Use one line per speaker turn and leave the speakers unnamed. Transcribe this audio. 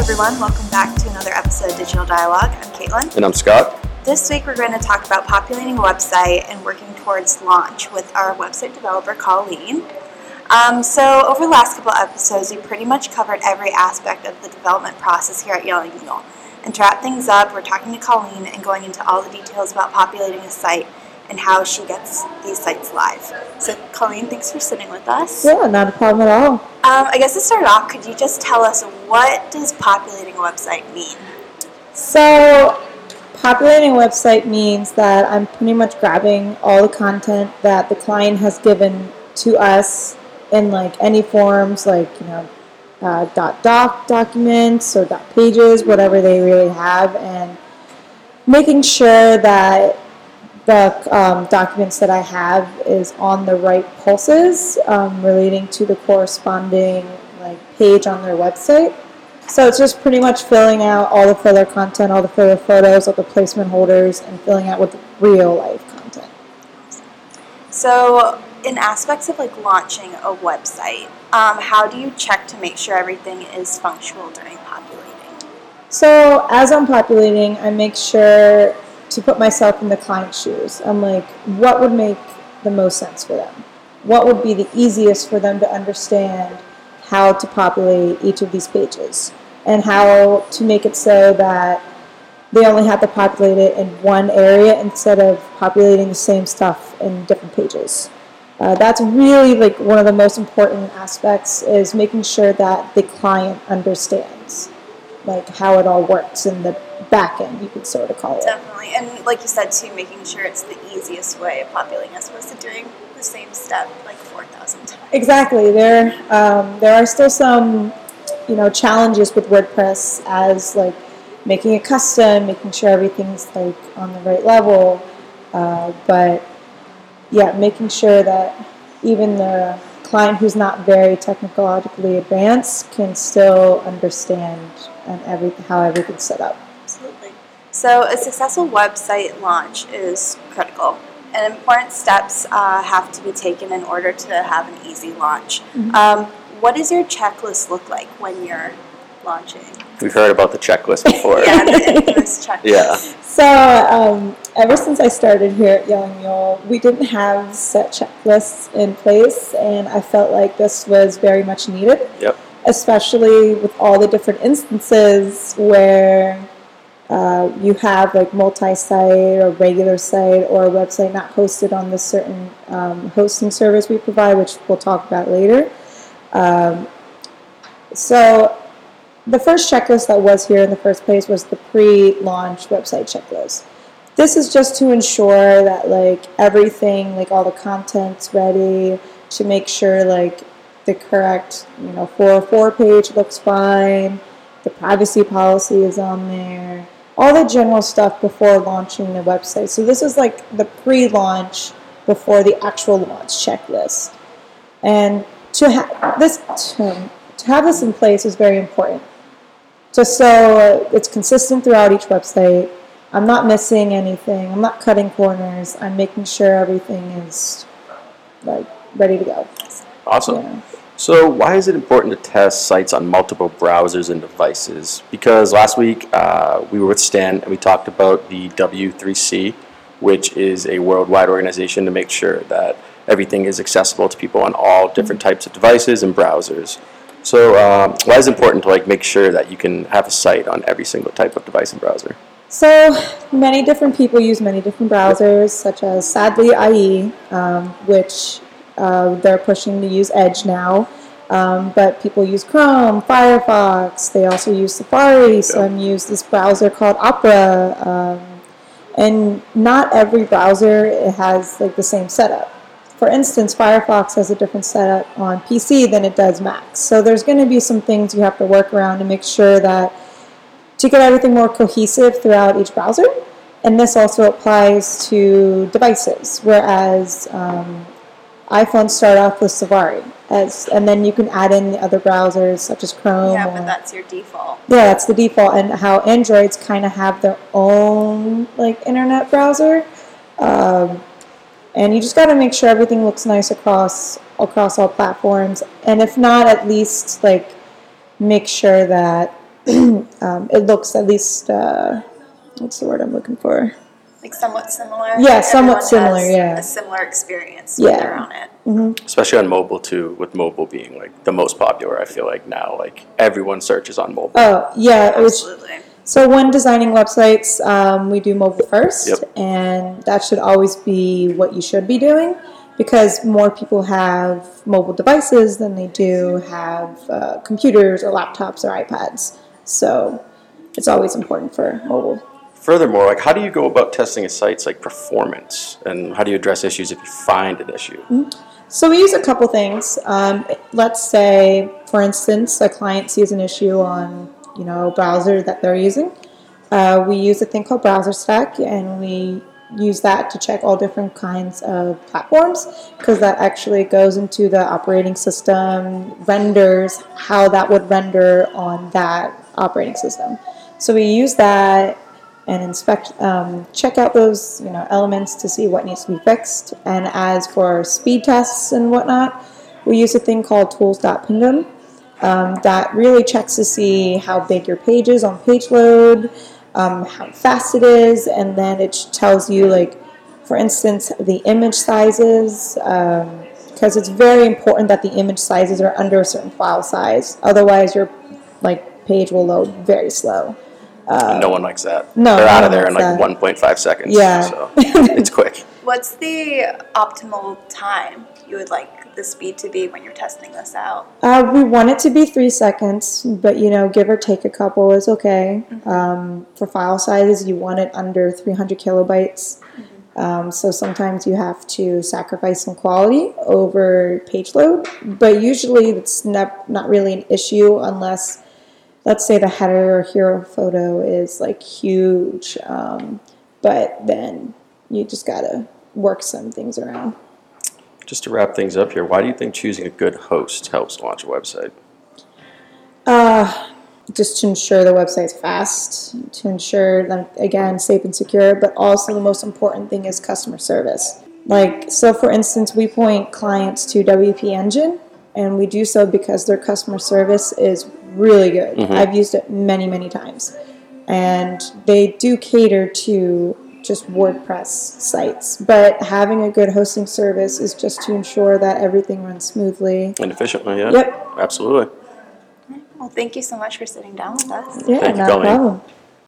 Hi, everyone. Welcome back to another episode of Digital Dialogue. I'm Caitlin.
And I'm Scott.
This week, we're going to talk about populating a website and working towards launch with our website developer, Colleen. Um, so, over the last couple episodes, we pretty much covered every aspect of the development process here at Yelling Mule. And to wrap things up, we're talking to Colleen and going into all the details about populating a site and how she gets these sites live. So, Colleen, thanks for sitting with us.
Yeah, not a problem at all.
Um, I guess to start off, could you just tell us what does populating a website mean?
So, populating a website means that I'm pretty much grabbing all the content that the client has given to us in like any forms, like you know, uh, .doc documents or dot .pages, whatever they really have, and making sure that the um, documents that I have is on the right pulses um, relating to the corresponding like page on their website. So it's just pretty much filling out all the filler content, all the filler photos, all the placement holders, and filling out with real life content.
So, in aspects of like launching a website, um, how do you check to make sure everything is functional during populating?
So as I'm populating, I make sure to put myself in the client's shoes. I'm like, what would make the most sense for them? What would be the easiest for them to understand how to populate each of these pages? And how to make it so that they only have to populate it in one area instead of populating the same stuff in different pages. Uh, that's really like one of the most important aspects is making sure that the client understands like how it all works in the back end, you could sort of call it.
Definitely, and like you said too, making sure it's the easiest way of populating as opposed to doing the same step like four thousand times.
Exactly. There, um, there are still some, you know, challenges with WordPress as like making it custom, making sure everything's like on the right level, uh, but yeah, making sure that even the client who's not very technologically advanced can still understand and every, how everything's set up.
Absolutely. So, a successful website launch is critical, and important steps uh, have to be taken in order to have an easy launch.
Mhm.
Um, what does your checklist look like when you're launching?
We've heard about the checklist before.
yeah, the infamous checklist.
Yeah.
So, um, ever since I started here at Yelling Mule, we didn't have set checklists in place, and I felt like this was very much needed.
Yep.
Especially with all the different instances where uh, you have like multi-site or regular site or a website not hosted on this certain um, hosting service we provide, which we'll talk about later. Um, so the first checklist that was here in the first place was the pre-launch website checklist. This is just to ensure that like everything, like all the content's ready, to make sure like the correct, you know, 404 page looks fine, the privacy policy is on there, all the general stuff before launching the website. So this is like the pre-launch before the actual launch checklist. And to have this to, to have this in place is very important just so it's consistent throughout each website. I'm not missing anything. I'm not cutting corners. I'm making sure everything is like ready to go.
Awesome.
Yeah.
So, why is it important to test sites on multiple browsers and devices? Because last week uh, we were with Stan and we talked about the W3C, which is a worldwide organization to make sure that everything is accessible to people on all different types of devices and browsers. So, um, why is it important to like make sure that you can have a site on every single type of device and browser?
So many different people use many different browsers, such as sadly IE, um, which uh, they're pushing to use Edge now. Um, but people use Chrome, Firefox. They also use Safari. Some use this browser called Opera. Um, and not every browser has like the same setup. For instance, Firefox has a different setup on PC than it does Mac. So there's going to be some things you have to work around to make sure that to get everything more cohesive throughout each browser. And this also applies to devices, whereas um, iPhones start off with Safari, as, and then you can add in the other browsers such as Chrome.
Yeah,
or,
but that's your default.
yeah, that's the default, and how Androids kind of have their own like internet browser. Um, and you just got to make sure everything looks nice across across all platforms, and if not, at least like make sure that um, it looks at least uh, what's the word I'm looking for?
Like somewhat similar.
Yeah, somewhat similar,
has
yeah.
A similar experience
Yeah.
when they're on it.
Especially on mobile too, with mobile being like the most popular. I feel like now, like everyone searches on mobile.
Oh yeah, it was
Absolutely.
So when designing websites, um, we do mobile first,
Yep.
and that should always be what you should be doing because more people have mobile devices than they do have uh, computers or laptops or iPads. So it's always important for mobile.
Furthermore, like how do you go about testing a site's like performance, and how do you address issues if you find an issue?
So we use a couple things. Um, let's say, for instance, a client sees an issue on you know browser that they're using. Uh, we use a thing called Browser Stack, and we use that to check all different kinds of platforms because that actually goes into the operating system, renders how that would render on that operating system. So we use that and inspect, um, check out those you know elements to see what needs to be fixed. And as for speed tests and whatnot, we use a thing called tools.pingdom um, that really checks to see how big your page is on page load, um, how fast it is, and then it tells you like, for instance, the image sizes. because it's very important that the image sizes are under a certain file size. Otherwise, your like page will load very slow.
no one likes that.
No,
they're
no
out of there in like
that.
1.5 seconds.
Yeah.
so it's quick.
What's the optimal time you would like the speed to be when you're testing this out?
Uh, we want it to be three seconds, but you know, give or take a couple is okay. Um, for file sizes, you want it under 300 kilobytes. Um, so sometimes you have to sacrifice some quality over page load, but usually it's not, not really an issue unless, let's say, the header or hero photo is like huge. Um, but then you just gotta work some things around.
Just to wrap things up here, why do you think choosing a good host helps launch a website?
Uh, just to ensure the website's fast, to ensure that again safe and secure, but also the most important thing is customer service. Like so, for instance, we point clients to WP Engine, and we do so because their customer service is really good. I've used it many, many times, and they do cater to just WordPress sites. But having a good hosting service is just to ensure that everything runs smoothly.
And efficiently, yeah?
Yep.
Absolutely.
Well, thank you so much for sitting down with us.
Yeah,
Thank you,
not a problem.